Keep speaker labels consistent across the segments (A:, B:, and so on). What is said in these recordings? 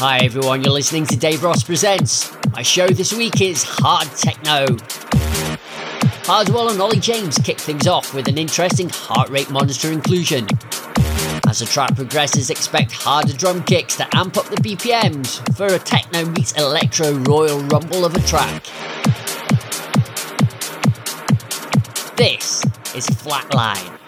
A: Hi everyone, you're listening to Daveros Presents. My show this week is Hard Techno. Hardwell and Olly James kick things off with an interesting heart rate monitor inclusion. As the track progresses, expect harder drum kicks to amp up the BPMs for a techno meets electro royal rumble of a track. This is Flatline.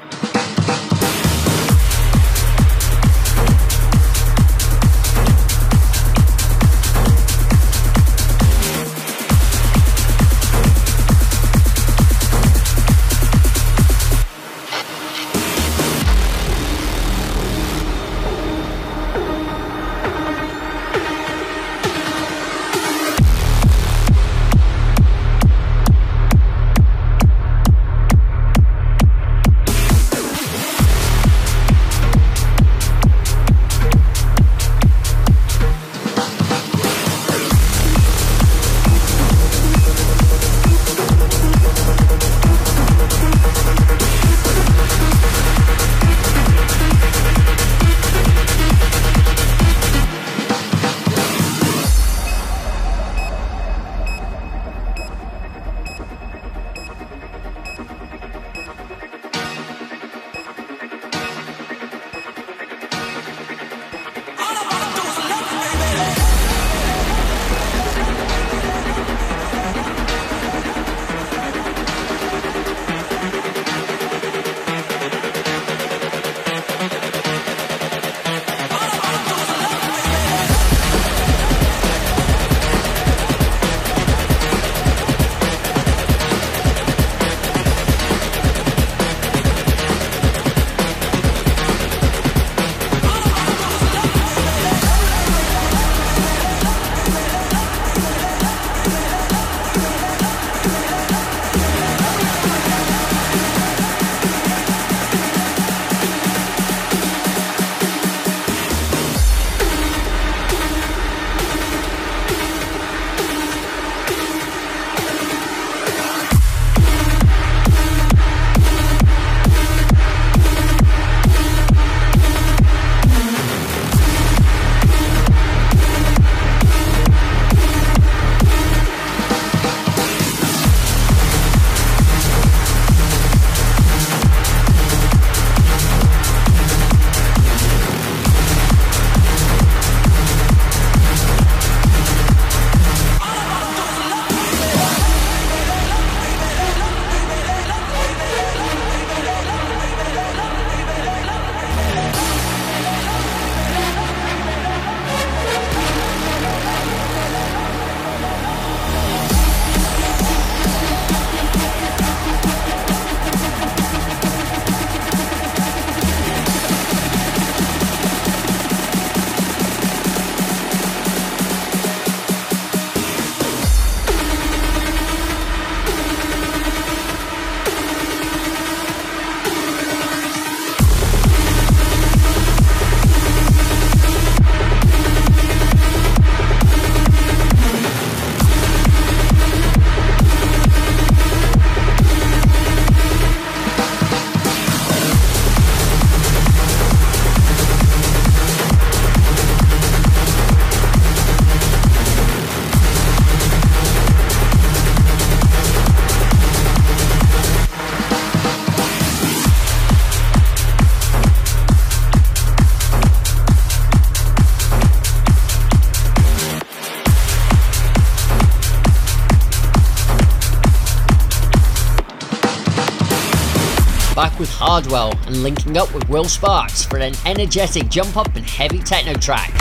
A: Hardwell and linking up with Will Sparks for an energetic jump up and heavy techno track.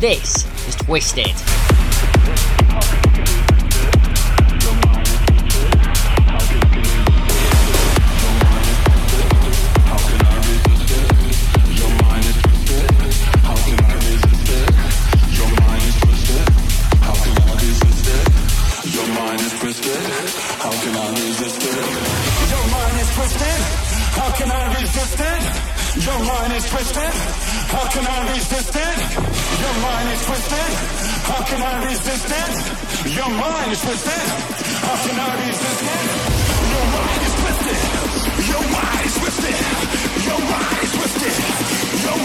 A: This is Twisted.
B: Your mind is twisted. Your mind is twisted. Your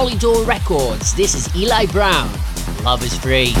C: Polydor Records. This is Eli Brown. Love is free.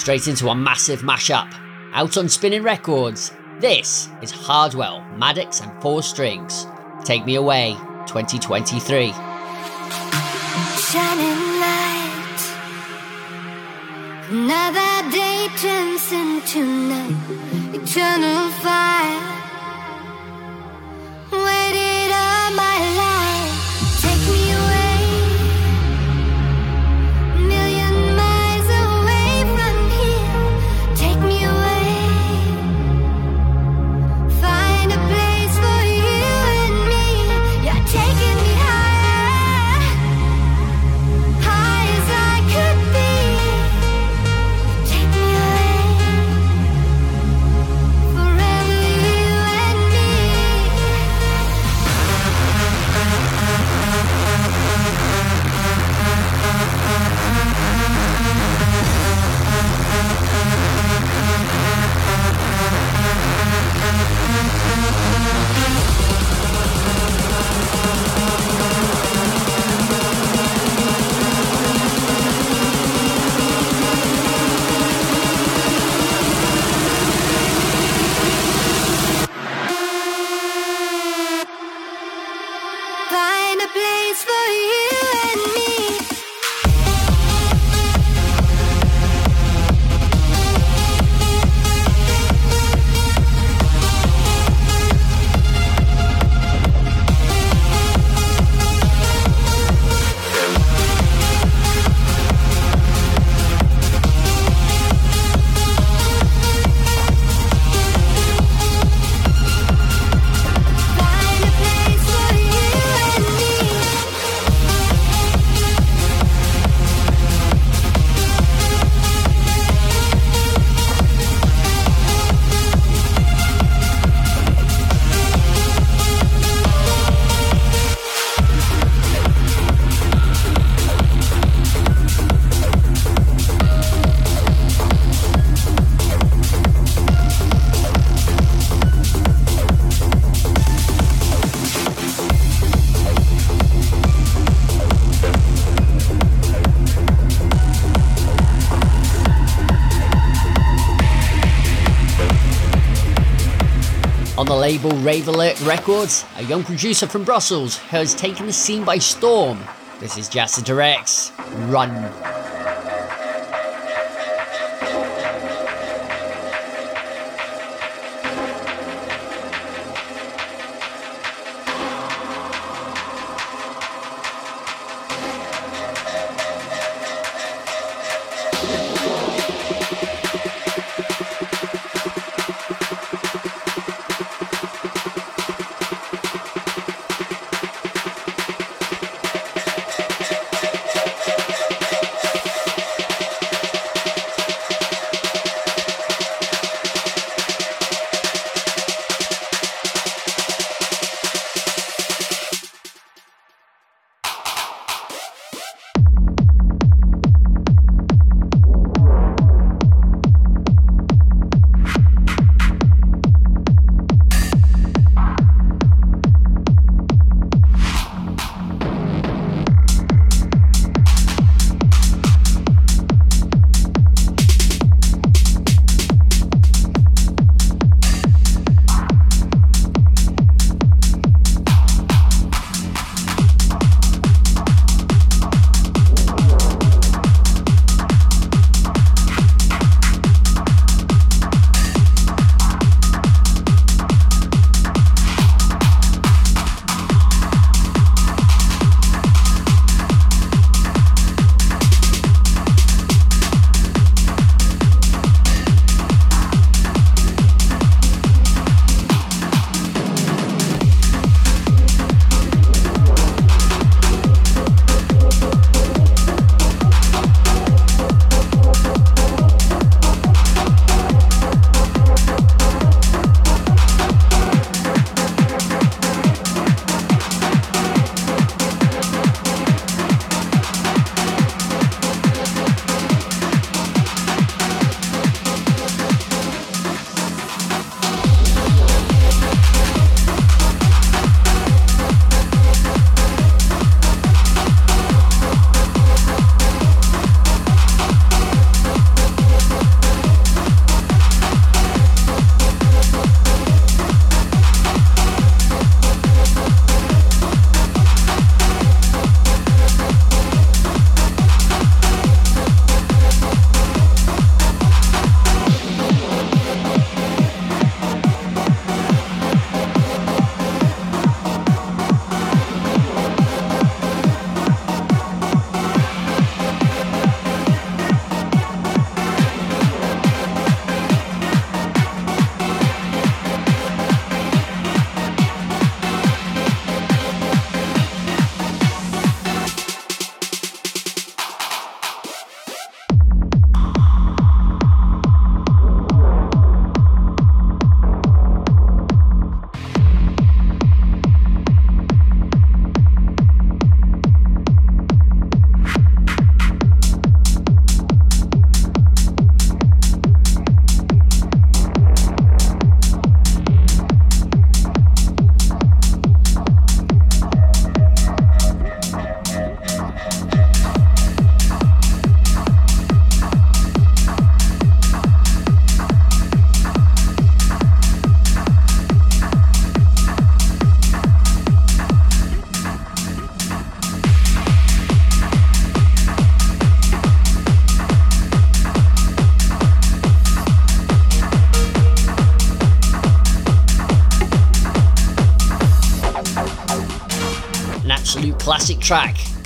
A: Straight into a massive mashup. Out on Spinnin' Records, this is Hardwell, Maddix, and Four Strings. Take Me Away 2023.
C: Shining light. Another day turns into night. Eternal fire.
A: Label Rave Alert Records, a young producer from Brussels who has taken the scene by storm. This is Jacidorex. Run.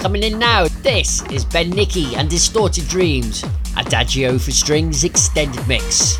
A: Coming in now, this is Ben Nicky and Distorted Dreams, Adagio for Strings Extended Mix.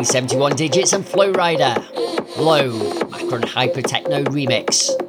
A: Playing 71 digits and Flo Rida. Low, Macon Hyper Techno Remix.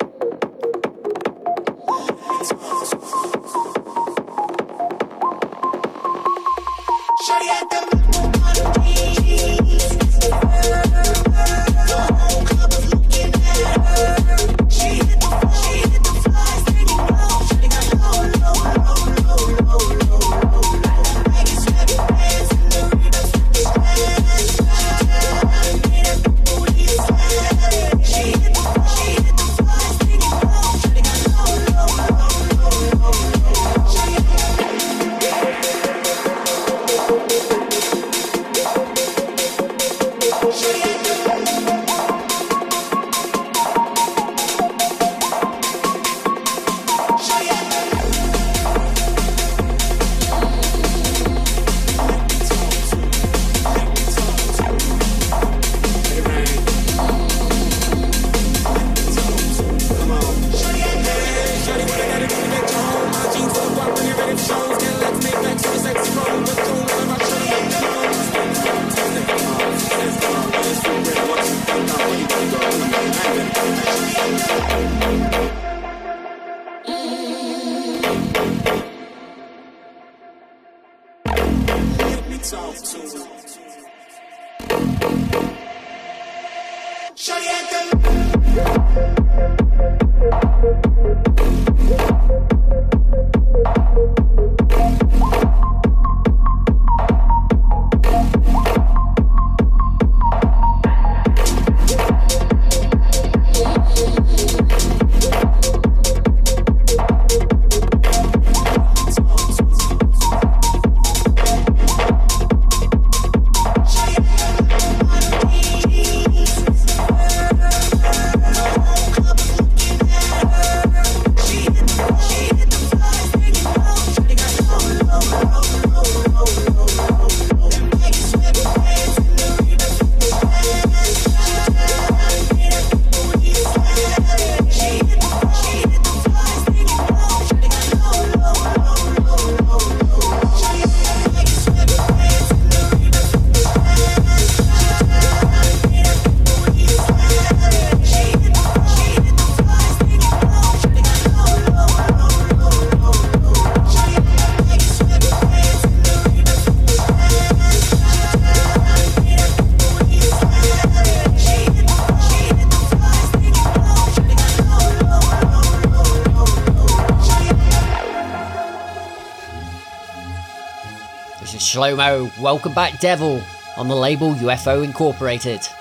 A: Shlømo, Welcome Back Devil on the label UFO Incorporated.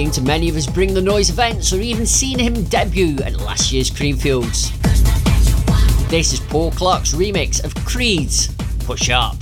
D: Been to many of his Bring the Noise events or even seen him debut at last year's Creamfields. This is Paul Clark's remix of Creeds Push Up.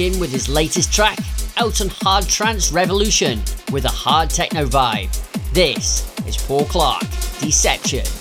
D: In with his latest track, out on Hard Trance Revolution, with a hard techno vibe. This is Paul Clark, Deception.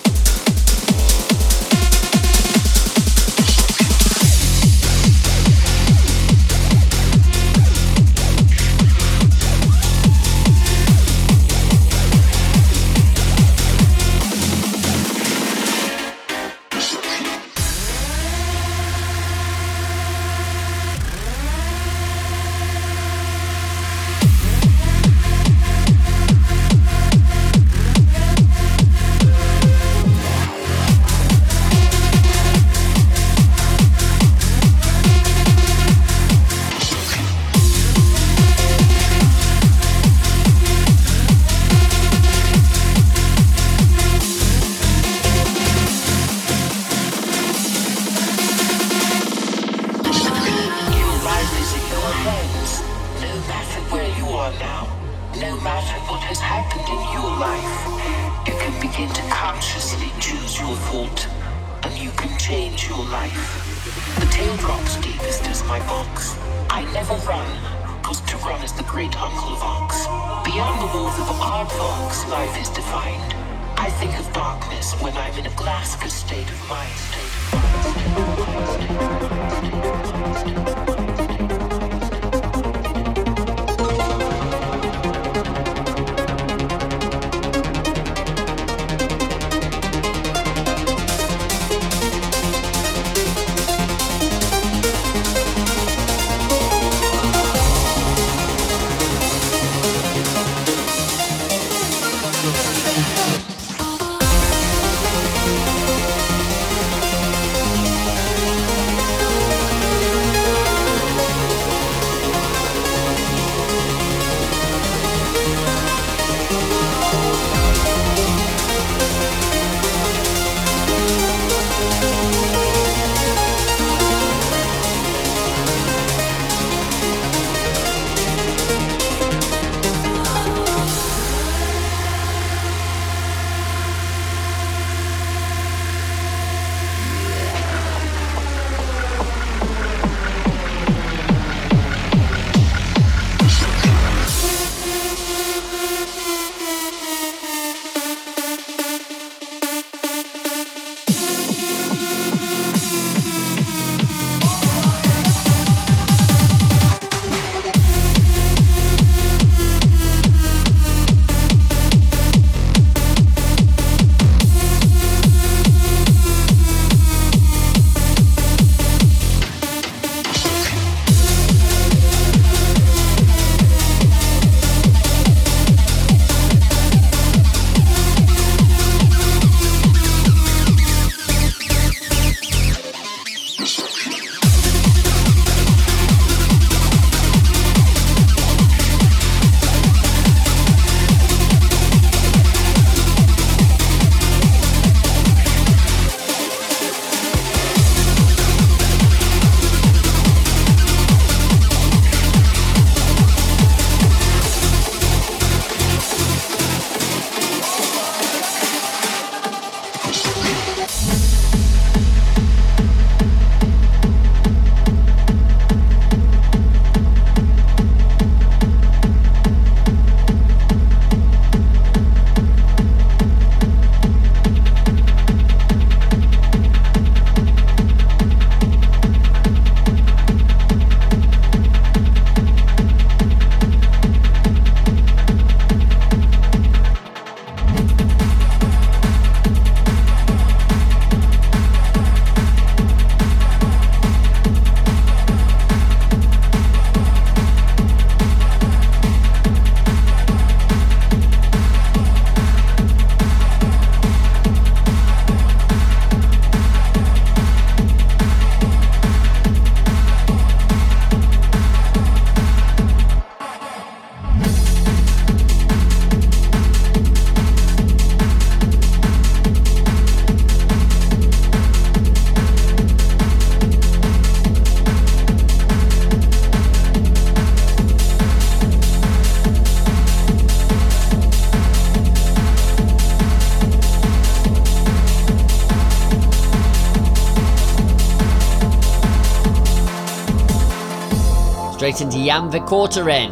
A: Straight into Jan Vercauteren,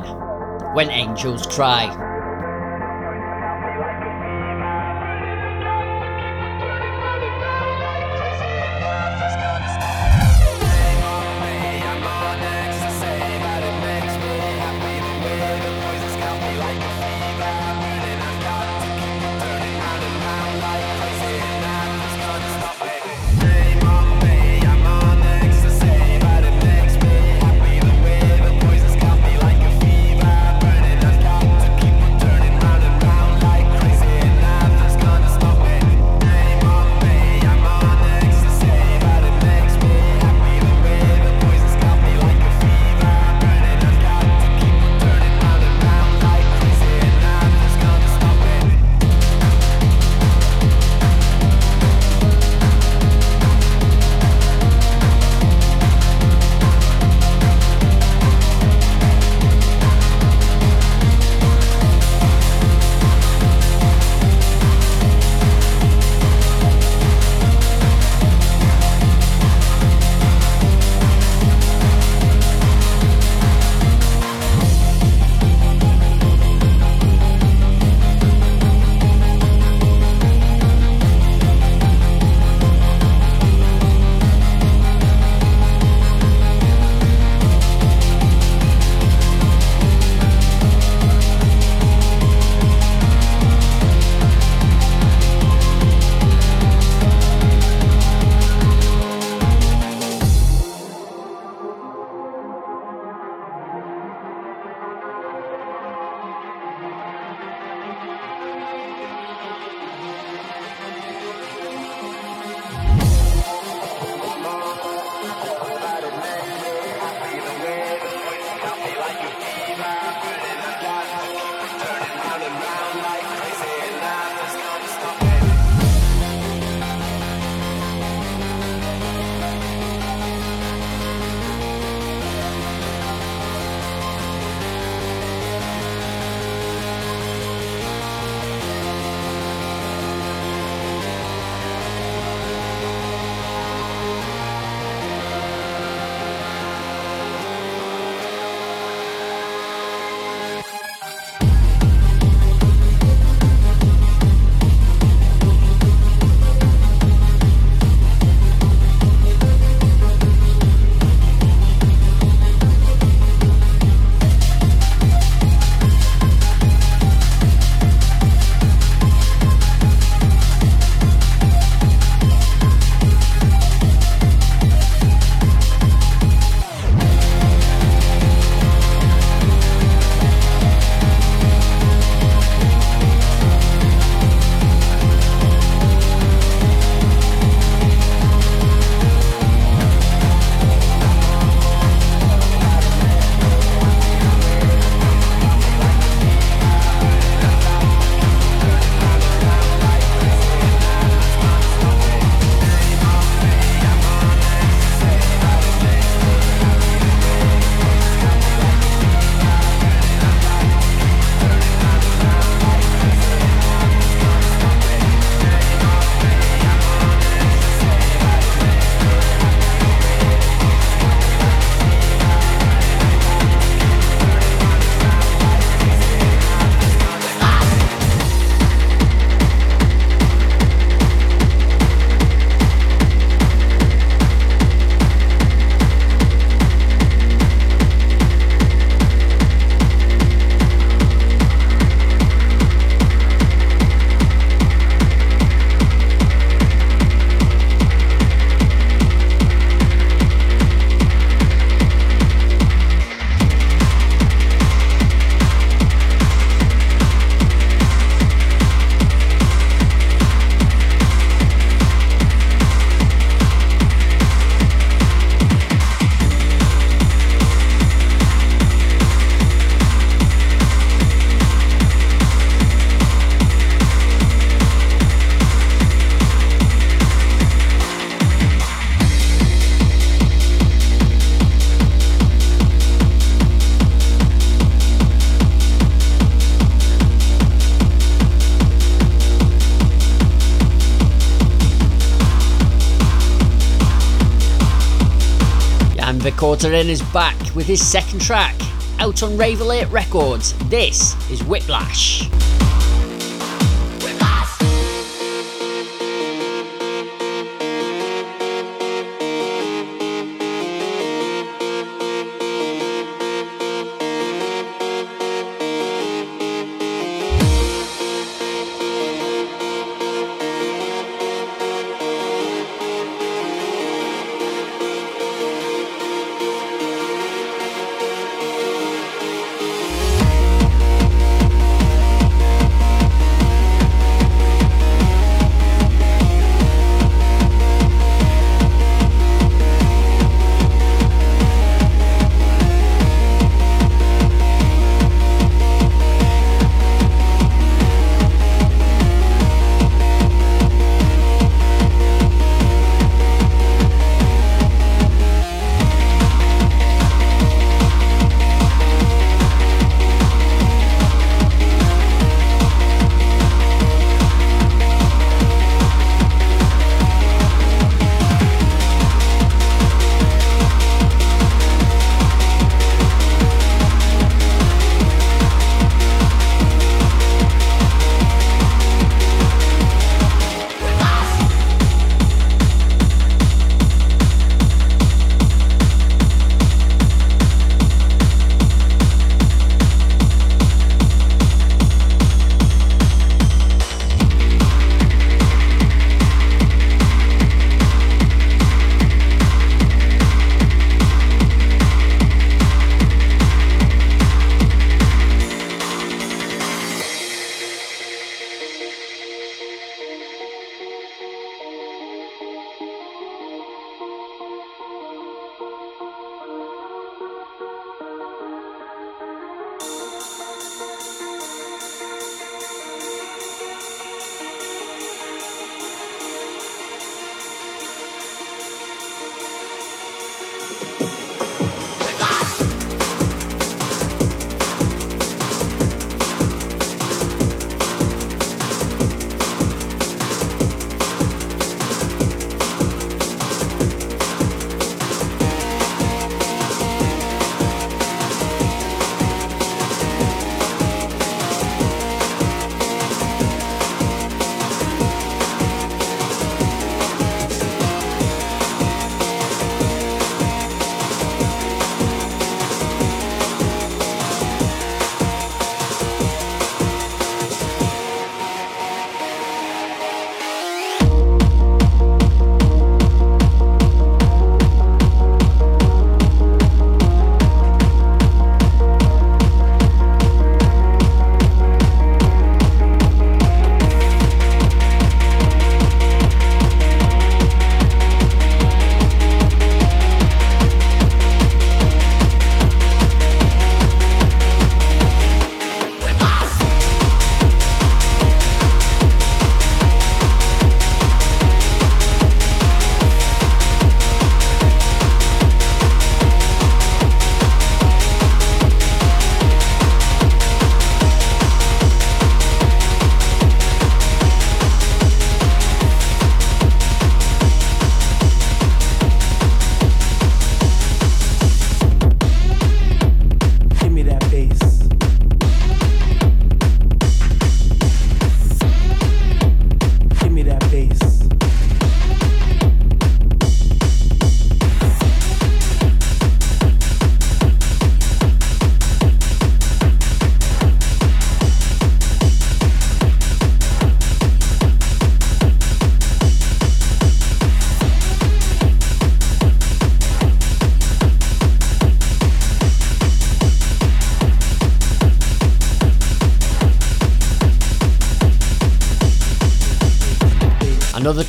A: When Angels Cry. Corteren is back with his second track, out on Rave Records. This is Whiplash.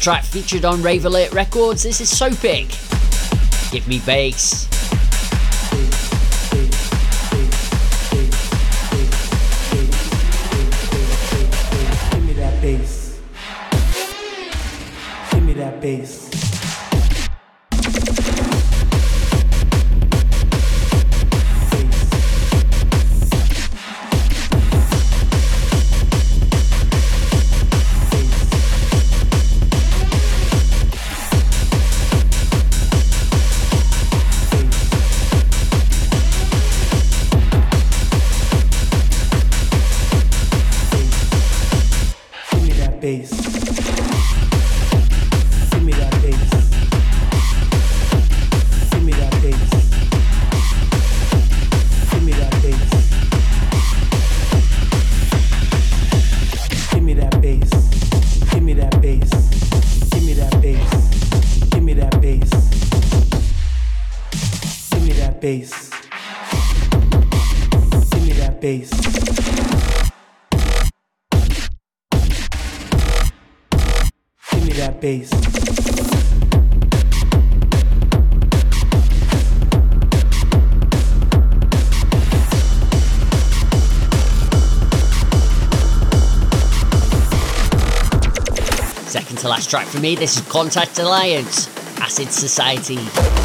A: Track featured on Rave Alert Records. This is SOPIK. Give me bass.
E: É Base. bass.
A: Second to last track for me, this is Konstrukt Alliance, Acid Society.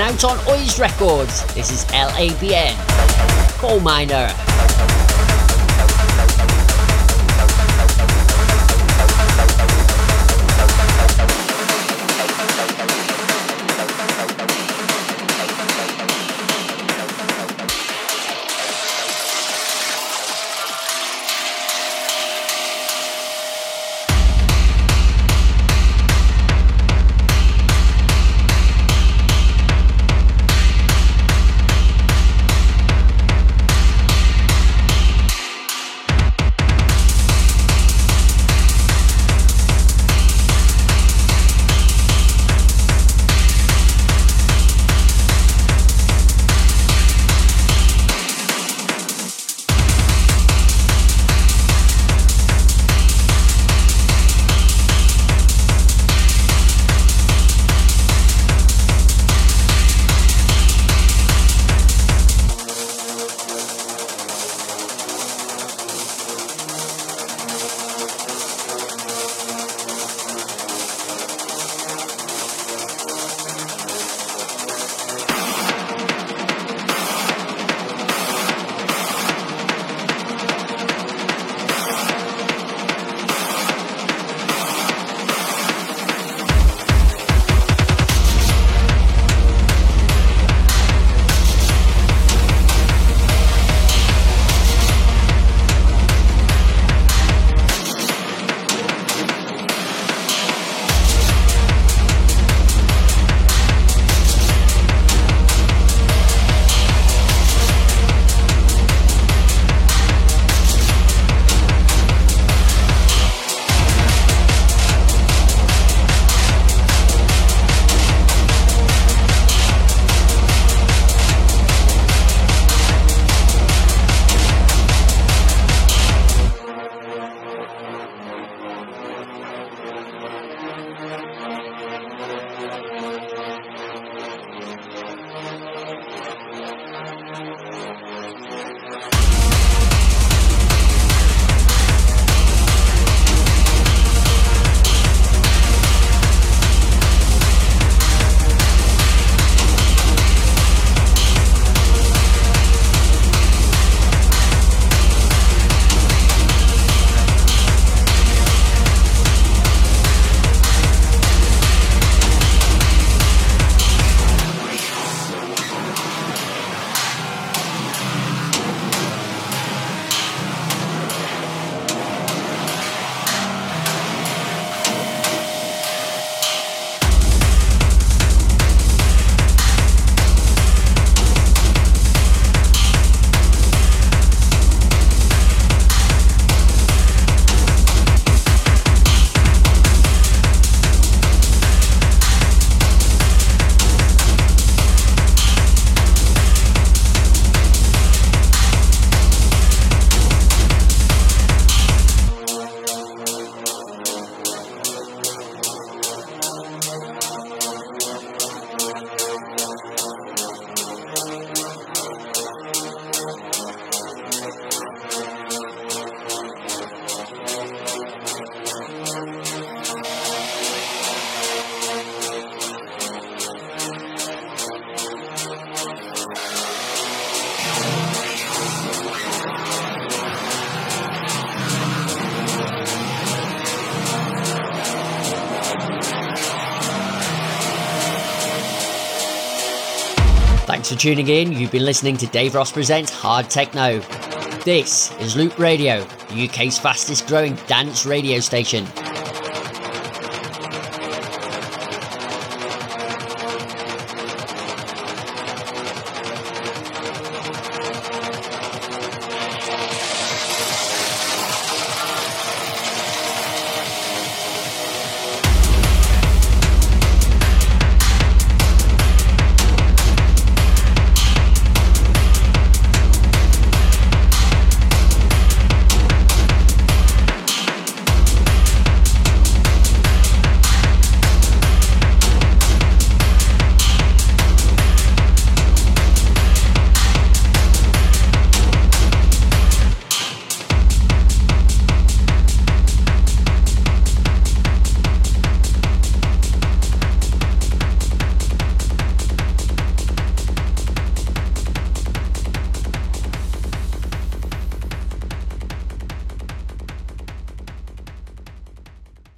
A: Out on OIZ Records. This is LABN. Coal Miner. Tuning in. You've been listening to Daveros Presents Hard Techno. This is Loop Radio, UK's fastest growing dance radio station.